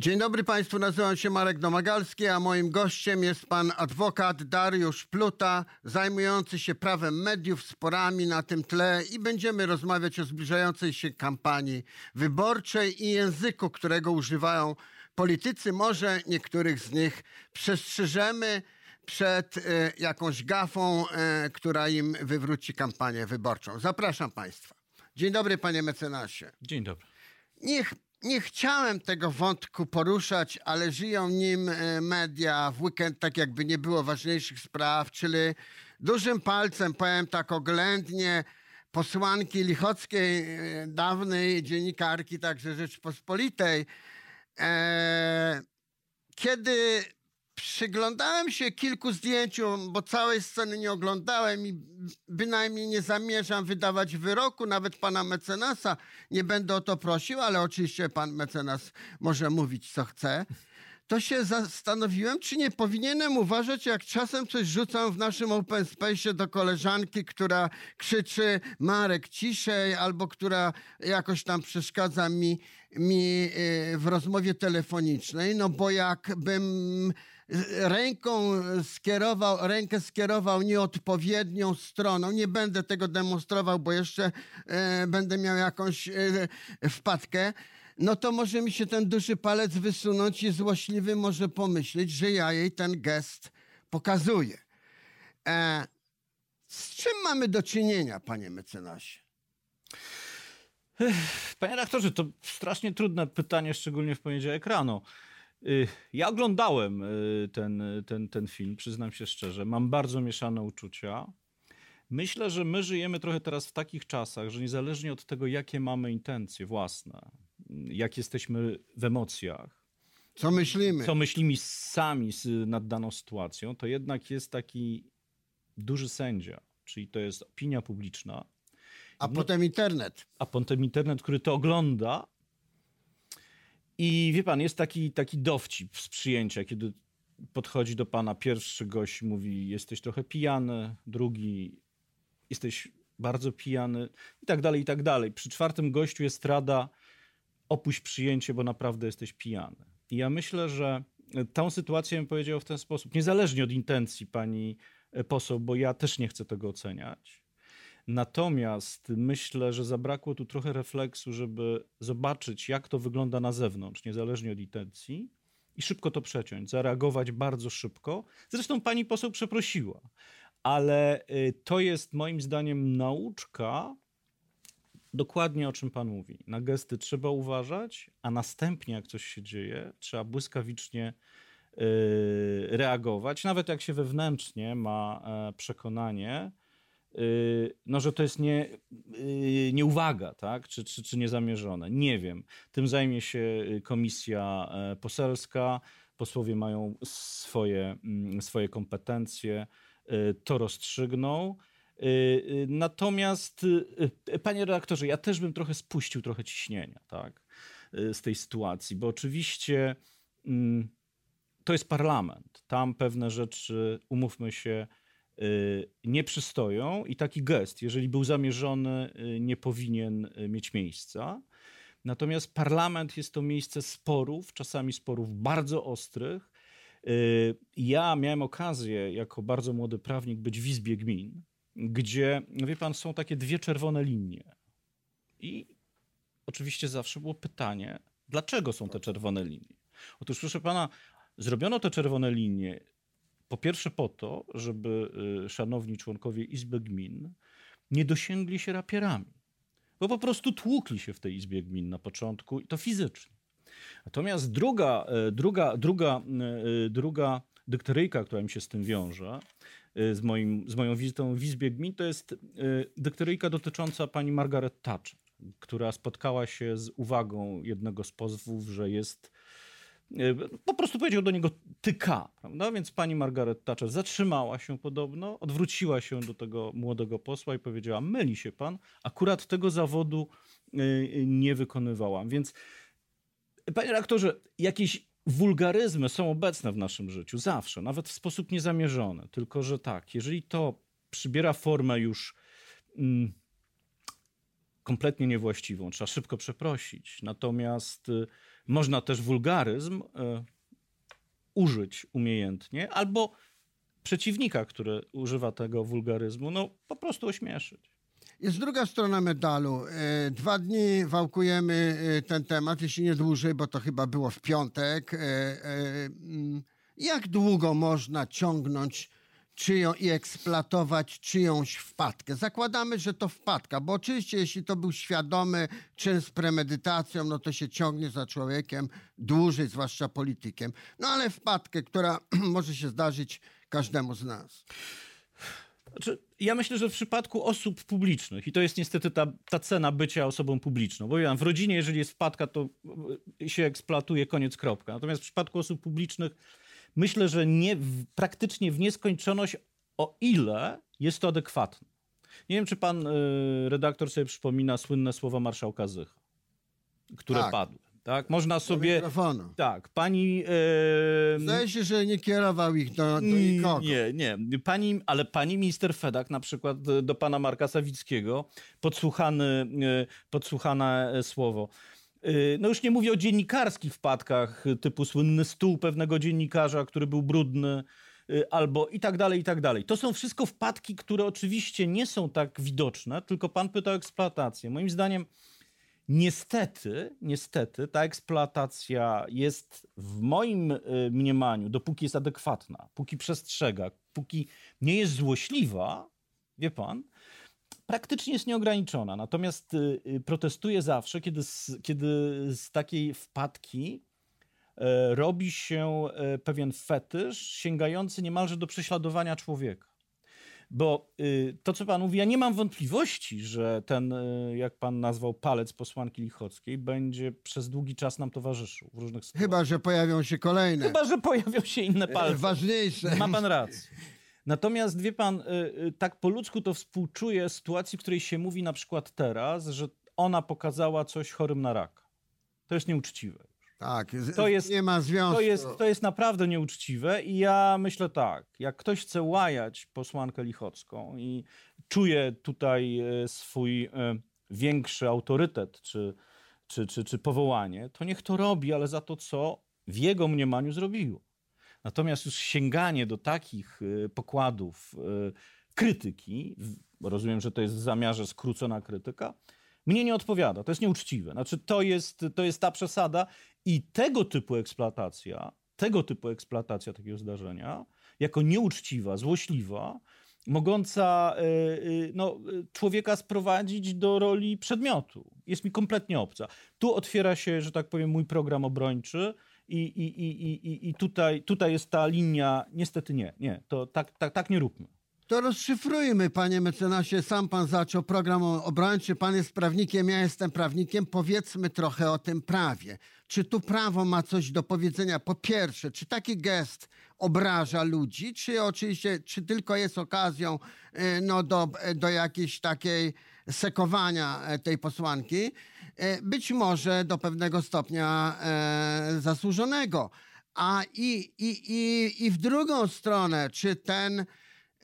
Dzień dobry Państwu, nazywam się Marek Domagalski, a moim gościem jest pan adwokat Dariusz Pluta, zajmujący się prawem mediów, sporami na tym tle i będziemy rozmawiać o zbliżającej się kampanii wyborczej i języku, którego używają politycy. Może niektórych z nich przestrzeżemy przed e, jakąś gafą, e, która im wywróci kampanię wyborczą. Zapraszam Państwa. Dzień dobry panie mecenasie. Dzień dobry. Niech nie chciałem tego wątku poruszać, ale żyją nim e, media w weekend, tak jakby nie było ważniejszych spraw, czyli dużym palcem, powiem tak oględnie, posłanki Lichockiej, e, dawnej dziennikarki, także Rzeczpospolitej, e, kiedy Przyglądałem się kilku zdjęciom, bo całej sceny nie oglądałem i bynajmniej nie zamierzam wydawać wyroku, nawet pana mecenasa. Nie będę o to prosił, ale oczywiście pan mecenas może mówić co chce. To się zastanowiłem, czy nie powinienem uważać, jak czasem coś rzucam w naszym open space do koleżanki, która krzyczy Marek ciszej, albo która jakoś tam przeszkadza mi, mi y, w rozmowie telefonicznej, no bo jakbym ręką skierował, rękę skierował nieodpowiednią stroną. Nie będę tego demonstrował, bo jeszcze e, będę miał jakąś e, wpadkę. No to może mi się ten duży palec wysunąć i złośliwy może pomyśleć, że ja jej ten gest pokazuję. E, z czym mamy do czynienia, panie mecenasie? Panie redaktorze, to strasznie trudne pytanie, szczególnie w poniedziałek rano. Y, ja oglądałem y, ten, ten, ten film, przyznam się szczerze. Mam bardzo mieszane uczucia. Myślę, że my żyjemy trochę teraz w takich czasach, że niezależnie od tego, jakie mamy intencje własne, jak jesteśmy w emocjach, co myślimy, co myślimy sami nad daną sytuacją, to jednak jest taki duży sędzia, czyli to jest opinia publiczna. A no, potem internet. A potem internet, który to ogląda i wie pan, jest taki, taki dowcip z przyjęcia, kiedy podchodzi do pana pierwszy gość mówi, jesteś trochę pijany, drugi, jesteś bardzo pijany i tak dalej, i tak dalej. Przy czwartym gościu jest rada, opuść przyjęcie, bo naprawdę jesteś pijany. I ja myślę, że tą sytuację bym powiedział w ten sposób, niezależnie od intencji pani poseł, bo ja też nie chcę tego oceniać, Natomiast myślę, że zabrakło tu trochę refleksu, żeby zobaczyć, jak to wygląda na zewnątrz, niezależnie od intencji, i szybko to przeciąć, zareagować bardzo szybko. Zresztą pani poseł przeprosiła, ale y, to jest moim zdaniem nauczka dokładnie o czym pan mówi. Na gesty trzeba uważać, a następnie, jak coś się dzieje, trzeba błyskawicznie y, reagować, nawet jak się wewnętrznie ma e, przekonanie, no, że to jest nie, y, nieuwaga, tak? czy, czy, czy niezamierzone. Nie wiem. Tym zajmie się y, komisja e, poselska. Posłowie mają swoje, mm, swoje kompetencje, to rozstrzygną. Natomiast, panie redaktorze, ja też bym trochę spuścił trochę ciśnienia tak? z tej sytuacji, bo oczywiście mm, to jest parlament. Tam pewne rzeczy, umówmy się, Y, nie przystoją i taki gest, jeżeli był zamierzony, y, nie powinien y, mieć miejsca. Natomiast parlament jest to miejsce sporów, czasami sporów bardzo ostrych. Ja miałem okazję, jako bardzo młody prawnik, być w Izbie Gmin, gdzie, wie pan, są takie dwie czerwone linie. I oczywiście zawsze było pytanie, dlaczego są te czerwone linie? Otóż, proszę pana, zrobiono te czerwone linie po pierwsze po to, żeby y, szanowni członkowie Izby Gmin nie dosięgli się rapierami, bo po prostu tłukli się w tej Izbie Gmin na początku i to fizycznie. Natomiast druga, y, druga, druga, y, druga dykteryjka, która mi się z tym wiąże, z, moim, z moją wizytą w Izbie Gmin, to jest dykteryjka dotycząca pani Margaret Thatcher, która spotkała się z uwagą jednego z pozwów, że jest po prostu powiedział do niego tyka, prawda? Więc pani Margaret Thatcher zatrzymała się podobno, odwróciła się do tego młodego posła i powiedziała: Myli się pan, akurat tego zawodu e, nie wykonywałam. Więc, panie rektorze, jakieś wulgaryzmy są obecne w naszym życiu zawsze, nawet w sposób niezamierzony. Tylko, że tak, jeżeli to przybiera formę już. Mm, kompletnie niewłaściwą, trzeba szybko przeprosić. Natomiast y, Można też wulgaryzm e, użyć umiejętnie, albo przeciwnika, który używa tego wulgaryzmu, no po prostu ośmieszyć. Jest druga strona medalu. E, Dwa dni wałkujemy e, ten temat, jeśli nie dłużej, bo to chyba było w piątek. Mm, Jak długo można ciągnąć czyją i eksploatować czyjąś wpadkę? Zakładamy, że to wpadka, bo oczywiście jeśli to był świadomy czyn z premedytacją, no to się ciągnie za człowiekiem dłużej, zwłaszcza politykiem. No ale wpadkę, która może się zdarzyć każdemu z nas. Znaczy, ja myślę, że w przypadku osób publicznych, i to jest niestety ta, ta cena bycia osobą publiczną, bo ja w rodzinie, jeżeli jest wpadka, to się eksploatuje, koniec, kropka. Natomiast w przypadku osób publicznych myślę, że nie, praktycznie w nieskończoność, o ile jest to adekwatne. Nie wiem, czy pan y, redaktor sobie przypomina słynne słowa marszałka Zycha, które Tak. padły. Tak? Można sobie... mikrofonu. Tak, pani... y, Zdaje się, że nie kierował ich do, do nikogo. nie, nie. Pani, ale pani minister Fedak na przykład e, do pana Marka Sawickiego, podsłuchany, e, podsłuchane słowo. E, No już nie mówię o dziennikarskich wpadkach, typu słynny stół pewnego dziennikarza, który był brudny, e, albo i tak dalej, i tak dalej. To są wszystko wpadki, które oczywiście nie są tak widoczne, tylko pan pyta o eksploatację. Moim zdaniem Niestety, niestety, ta eksploatacja jest w moim y, mniemaniu, dopóki jest adekwatna, póki przestrzega, póki nie jest złośliwa, wie pan, praktycznie jest nieograniczona. Natomiast y, y, protestuję zawsze, kiedy z, kiedy z takiej wpadki e, robi się e, pewien fetysz sięgający niemalże do prześladowania człowieka. Bo y, to, co pan mówi, ja nie mam wątpliwości, że ten, jak pan nazwał, palec posłanki Lichockiej będzie przez długi czas nam towarzyszył w różnych sytuacjach. Chyba, że pojawią się kolejne. Chyba, że pojawią się inne e, palce. Ważniejsze. Ma pan rację. Natomiast wie pan, y, y, tak po ludzku to współczuję sytuacji, w której się mówi na przykład teraz, że ona pokazała coś chorym na raka. To jest nieuczciwe. Tak, To jest- nie ma związku. To jest, to jest naprawdę nieuczciwe i ja myślę tak, jak ktoś chce łajać posłankę Lichocką i czuje tutaj e, swój większy autorytet czy, czy, czy, czy powołanie, to niech to robi, ale za to, co w jego mniemaniu zrobiło. Natomiast już sięganie do takich e, pokładów e, krytyki, rozumiem, że to jest w zamiarze skrócona krytyka, mnie nie odpowiada. To jest nieuczciwe. Znaczy, to jest, to jest ta przesada i tego typu eksploatacja, tego typu eksploatacja takiego zdarzenia, jako nieuczciwa, złośliwa, mogąca e, no, człowieka sprowadzić do roli przedmiotu, jest mi kompletnie obca. Tu otwiera się, że tak powiem, mój program obrończy. I, i, i, i, i- tutaj, tutaj jest ta linia, niestety nie, nie, to tak, tak, tak nie róbmy. To rozszyfrujmy, panie mecenasie. Sam pan zaczął program obrończy. Pan jest prawnikiem, ja jestem prawnikiem. Powiedzmy trochę o tym prawie. Czy tu prawo ma coś do powiedzenia? Po pierwsze, czy taki gest obraża ludzi, czy oczywiście, czy tylko jest okazją e, no, do, do jakiejś takiej sekowania e, tej posłanki? E, Być może do pewnego stopnia e, zasłużonego. A i, i, i, i w drugą stronę, czy ten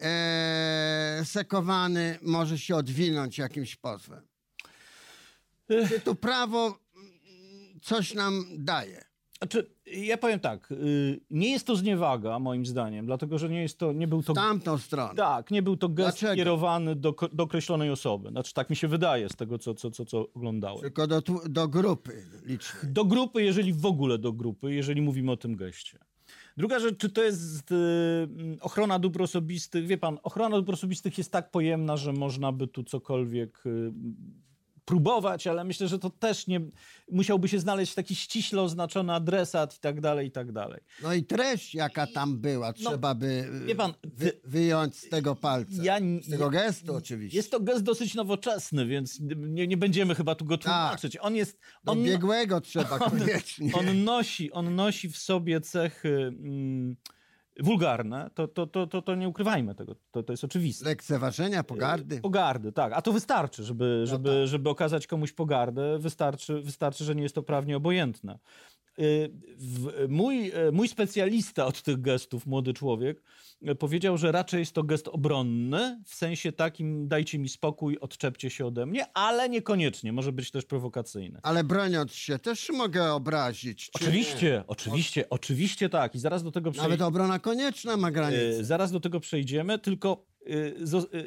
e, sekowany może się odwinąć jakimś pozwem? Czy tu prawo coś nam daje? Znaczy, ja powiem tak, y, nie jest to zniewaga, moim zdaniem, dlatego że nie, jest to, nie był to tamtą stronę. Tak, nie był to gest Dlaczego? kierowany do, do określonej osoby. Znaczy, tak mi się wydaje z tego, co, co, co, co oglądałem. Tylko do, do grupy licznej. Do grupy, jeżeli w ogóle do grupy, jeżeli mówimy o tym geście. Druga rzecz, czy to jest y, mm, ochrona dóbr osobistych? Wie pan, ochrona dóbr osobistych jest tak pojemna, że można by tu cokolwiek y, próbować, ale myślę, że to też nie... Musiałby się znaleźć taki ściśle oznaczony adresat i tak dalej, i tak dalej. No i treść, jaka tam była, trzeba by No, wie pan, wy, wyjąć z tego palca. Ja, Z tego gestu oczywiście. Jest to gest dosyć nowoczesny, więc nie, nie będziemy chyba tu go tłumaczyć. On jest. Do On, biegłego trzeba koniecznie. on, nosi, on nosi w sobie cechy mm, wulgarne. To, to, to, to, to nie ukrywajmy tego. To, to jest oczywiste. Lekceważenia, pogardy. Pogardy, tak. A to wystarczy, żeby, żeby, tak. żeby okazać komuś pogardę. Wystarczy, wystarczy, że nie jest to prawnie obojętne. Y, mój, y, mój specjalista od tych gestów, młody człowiek, y, powiedział, że raczej jest to gest obronny, w sensie takim dajcie mi spokój, odczepcie się ode mnie, ale niekoniecznie, może być też prowokacyjny. Ale broniąc się też mogę obrazić. Oczywiście, nie? oczywiście, oczywiście tak i zaraz do tego przejdziemy. Nawet obrona konieczna ma granicę. Zaraz do tego przejdziemy, tylko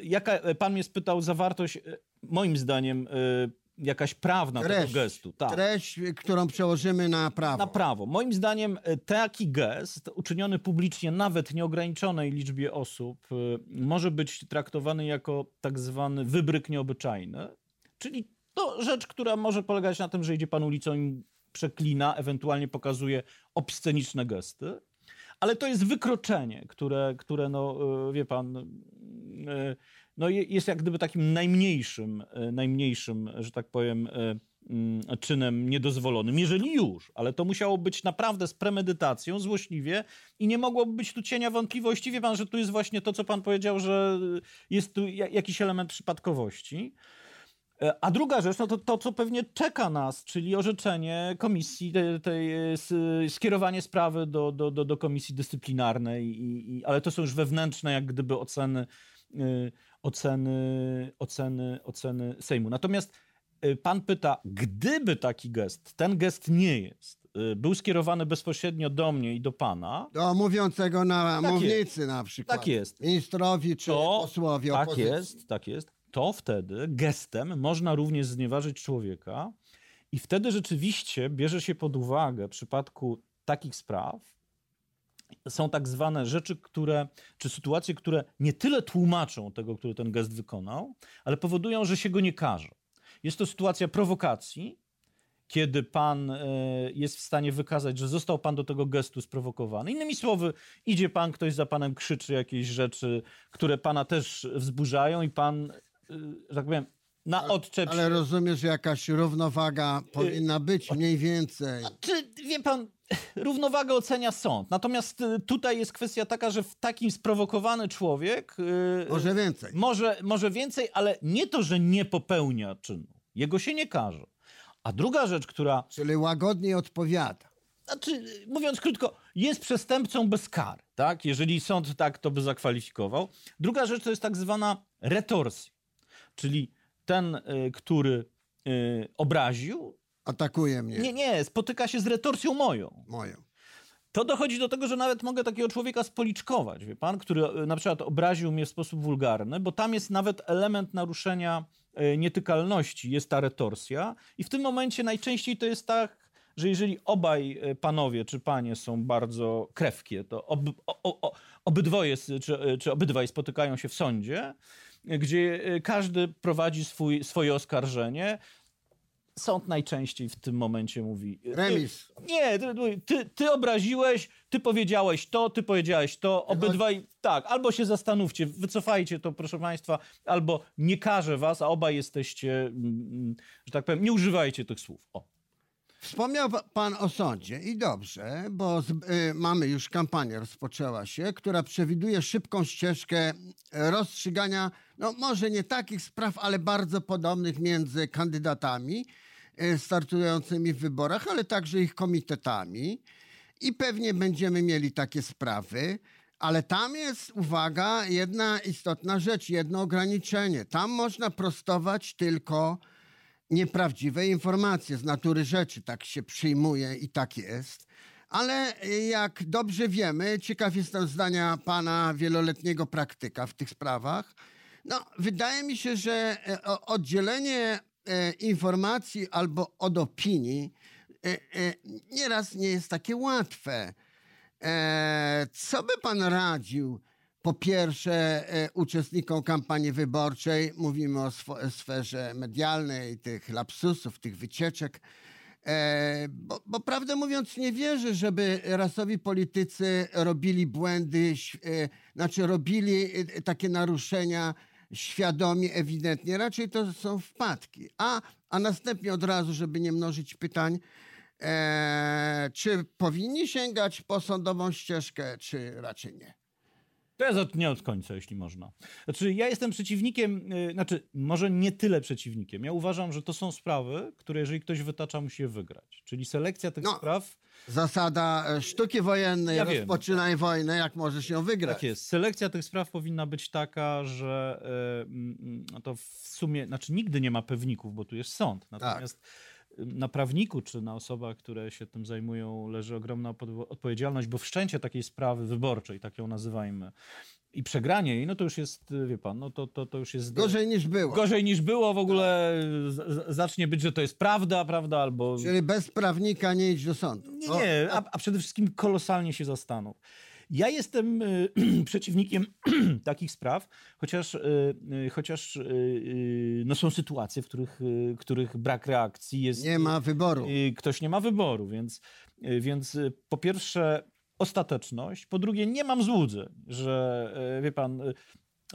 jaka, pan mnie spytał zawartość, moim zdaniem jakaś prawna treść, tego gestu. Tak. Treść, którą przełożymy na prawo. Na prawo. Moim zdaniem e, taki gest, uczyniony publicznie nawet nieograniczonej liczbie osób, e, może być traktowany jako tak zwany wybryk nieobyczajny, czyli to rzecz, która może polegać na tym, że idzie pan ulicą i przeklina, ewentualnie pokazuje obsceniczne gesty, ale to jest wykroczenie, które, które no, e, wie pan no jest jak gdyby takim najmniejszym, e, najmniejszym, że tak powiem, e, mm, czynem niedozwolonym, jeżeli już, ale to musiało być naprawdę z premedytacją, złośliwie i nie mogłoby być tu cienia wątpliwości. Wie pan, że tu jest właśnie to, co pan powiedział, że jest tu jakiś element przypadkowości. E, a druga rzecz, no to to, co pewnie czeka nas, czyli orzeczenie komisji, tej, tej skierowanie sprawy do, do, do, do komisji dyscyplinarnej, i, i, ale to są już wewnętrzne, jak gdyby oceny oceny, oceny, oceny Sejmu. Natomiast y, pan pyta, gdyby taki gest, ten gest nie jest, y, był skierowany bezpośrednio do mnie i do pana. Do mówiącego na tak mównicy jest. na przykład. Tak jest. Ministrowi czy to, posłowi Tak jest, tak jest. To wtedy gestem można również znieważyć człowieka i wtedy rzeczywiście bierze się pod uwagę w przypadku takich spraw są tak zwane rzeczy, które, czy sytuacje, które nie tyle tłumaczą tego, który ten gest wykonał, ale powodują, że się go nie karze. Jest to sytuacja prowokacji, kiedy pan e, jest w stanie wykazać, że został pan do tego gestu sprowokowany. Innymi słowy, idzie pan, ktoś za panem krzyczy jakieś rzeczy, które pana też wzburzają i pan, e, że tak powiem, na odczep Ale rozumiesz, że jakaś równowaga powinna być mniej więcej. Czy wie pan, równowagę ocenia sąd. Natomiast y, tutaj jest kwestia taka, że w takim sprowokowany człowiek. Yy, może więcej. Może, może więcej, ale nie to, że nie popełnia czynu. Jego się nie każe. A druga rzecz, która. Czyli łagodnie odpowiada. Znaczy, mówiąc krótko, jest przestępcą bez kary, tak? Jeżeli sąd tak to by zakwalifikował. Druga rzecz to jest tak zwana retorsja. Czyli ten, y, który y, obraził, Atakuje mnie. Nie, nie, spotyka się z retorsją moją. Moją. To dochodzi do tego, że nawet mogę takiego człowieka spoliczkować, wie pan, który e, na przykład obraził mnie w sposób wulgarny, bo tam jest nawet element naruszenia nietykalności, jest ta retorsja i w tym momencie najczęściej to jest tak, że jeżeli obaj panowie czy panie są bardzo krewkie, to ob, o, o, obydwoje czy, czy obydwaj spotykają się w sądzie, gdzie każdy prowadzi swój, swoje oskarżenie, sąd najczęściej w tym momencie mówi. Y, Remis. Nie, ty, ty obraziłeś, ty powiedziałeś to, ty powiedziałeś to, obydwaj, tak, albo się zastanówcie, wycofajcie to, proszę państwa, albo nie karzę was, a obaj jesteście, mm, mm, że tak powiem, nie używajcie tych słów. O. Wspomniał pan o sądzie i dobrze, bo z, y, mamy już kampanię, rozpoczęła się, która przewiduje szybką ścieżkę rozstrzygania, no może nie takich spraw, ale bardzo podobnych między kandydatami. E, startującymi w wyborach, ale także ich komitetami. I pewnie będziemy mieli takie sprawy. Ale tam jest, uwaga, jedna istotna rzecz, jedno ograniczenie. Tam można prostować tylko nieprawdziwe informacje z natury rzeczy. Tak się przyjmuje i tak jest. Ale jak dobrze wiemy, ciekaw jestem zdania pana wieloletniego praktyka w tych sprawach. No, wydaje mi się, że e, oddzielenie e, informacji albo od opinii e, nieraz nie jest takie łatwe. Co by pan radził? Po pierwsze, e, uczestnikom kampanii wyborczej, mówimy o sferze medialnej, tych lapsusów, tych wycieczek, e, bo, bo prawdę mówiąc, nie wierzę, żeby rasowi politycy robili błędy, e, znaczy robili takie naruszenia świadomie, ewidentnie. Raczej to są wpadki. A, a następnie od razu, żeby nie mnożyć pytań, e, czy powinni sięgać po sądową ścieżkę, czy raczej nie? To ja zacznę od końca, jeśli można. Znaczy, ja jestem przeciwnikiem, yy, znaczy, może nie tyle przeciwnikiem. Ja uważam, że to są sprawy, które jeżeli ktoś wytacza, musi je wygrać. Czyli selekcja tych No, spraw. Zasada e, sztuki wojennej, Ja wiem. rozpoczynaj wojnę, jak możesz ją wygrać. Tak jest. Selekcja tych spraw powinna być taka, że yy, no to w sumie, znaczy nigdy nie ma pewników, bo tu jest sąd. Natomiast y, na prawniku czy na osobach, które się tym zajmują, leży ogromna odpowiedzialność, bo wszczęcie takiej sprawy wyborczej, tak ją nazywajmy, i przegranie jej, no to już jest, wie pan, no to, to, to już jest... Gorzej niż było. Gorzej niż było, w ogóle z, z, zacznie być, że to jest prawda, prawda, albo... Czyli bez prawnika nie idź do sądu. Nie, nie, a, a przede wszystkim kolosalnie się zastanów. Ja jestem y, przeciwnikiem takich spraw, chociaż, y, y, chociaż no są sytuacje, w których, których brak reakcji jest. Nie ma wyboru. Ktoś nie ma wyboru, więc, więc po pierwsze ostateczność, po drugie nie mam złudzeń, że wie pan.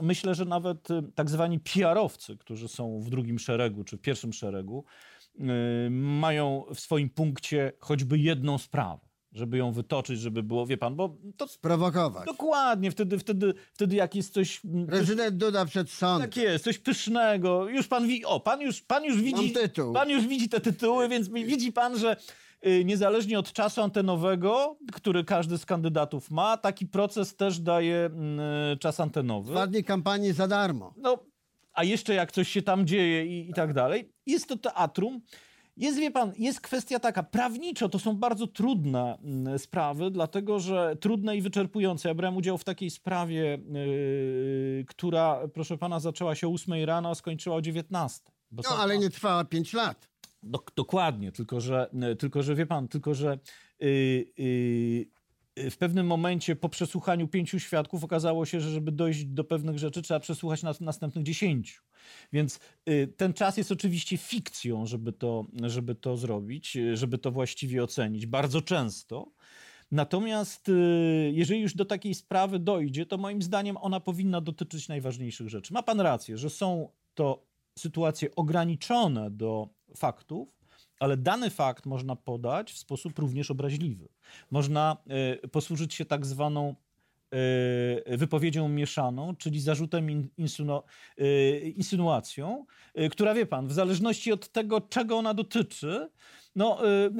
Myślę, że nawet tak zwani PR-owcy, którzy są w drugim szeregu czy w pierwszym szeregu, y, mają w swoim punkcie choćby jedną sprawę, żeby ją wytoczyć, żeby było, wie pan, bo to Prowokować. dokładnie, wtedy, wtedy, wtedy jak jest coś, coś Prezydent Duda przed sądem. tak jest, coś pysznego, już pan widzi, o, pan już, pan już widzi, tytuł. pan już widzi te tytuły, więc widzi pan, że y, niezależnie od czasu antenowego, który każdy z kandydatów ma, taki proces też daje mm, czas antenowy. Dwa dni kampanii za darmo. No, a jeszcze jak coś się tam dzieje i, i tak dalej. Jest to teatrum. Jest, wie pan, jest kwestia taka, prawniczo to są bardzo trudne mm, sprawy, dlatego że trudne i wyczerpujące. Ja brałem udział w takiej sprawie, yy, która, proszę pana, zaczęła się o 8 rano, a skończyła o 19. Bo No są- ale nie trwała 5 lat. Dok- dokładnie, tylko że, y, tylko że wie pan, tylko że y, y, y, w pewnym momencie po przesłuchaniu pięciu świadków okazało się, że żeby dojść do pewnych rzeczy trzeba przesłuchać nas, następnych dziesięciu. Więc y, ten czas jest oczywiście fikcją, żeby to, żeby to zrobić, y, żeby to właściwie ocenić. Bardzo często. Natomiast y, jeżeli już do takiej sprawy dojdzie, to moim zdaniem ona powinna dotyczyć najważniejszych rzeczy. Ma pan rację, że są to sytuacje ograniczone do faktów, ale dany fakt można podać w sposób również obraźliwy. Można y, posłużyć się tak zwaną y, wypowiedzią mieszaną, czyli zarzutem in, y, insynuacją, która wie pan, w zależności od tego, czego ona dotyczy, no,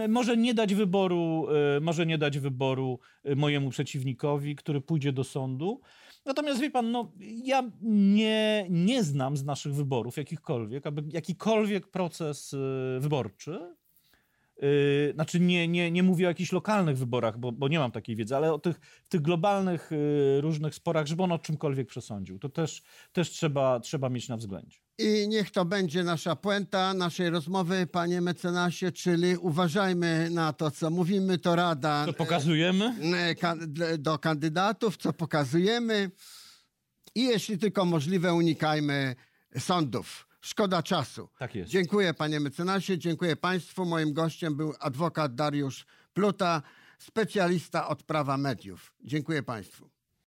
może nie dać wyboru, może nie dać wyboru mojemu przeciwnikowi, który pójdzie do sądu. Natomiast wie pan, no, ja nie, nie znam z naszych wyborów jakichkolwiek, aby jakikolwiek proces y, wyborczy. y, Znaczy, nie, nie, nie mówię o jakichś lokalnych wyborach, bo, bo nie mam takiej wiedzy, ale o tych, tych globalnych y, różnych sporach, żeby on o czymkolwiek przesądził. To też, też trzeba, trzeba mieć na względzie. I niech to będzie nasza puenta naszej rozmowy, panie mecenasie, czyli uważajmy na to, co mówimy, to rada pokazujemy. e, kan- d- do kandydatów, co pokazujemy. I jeśli tylko możliwe, unikajmy sądów. Szkoda czasu. Tak jest. Dziękuję panie mecenasie, dziękuję państwu. Moim gościem był adwokat Dariusz Pluta, specjalista od prawa mediów. Dziękuję państwu.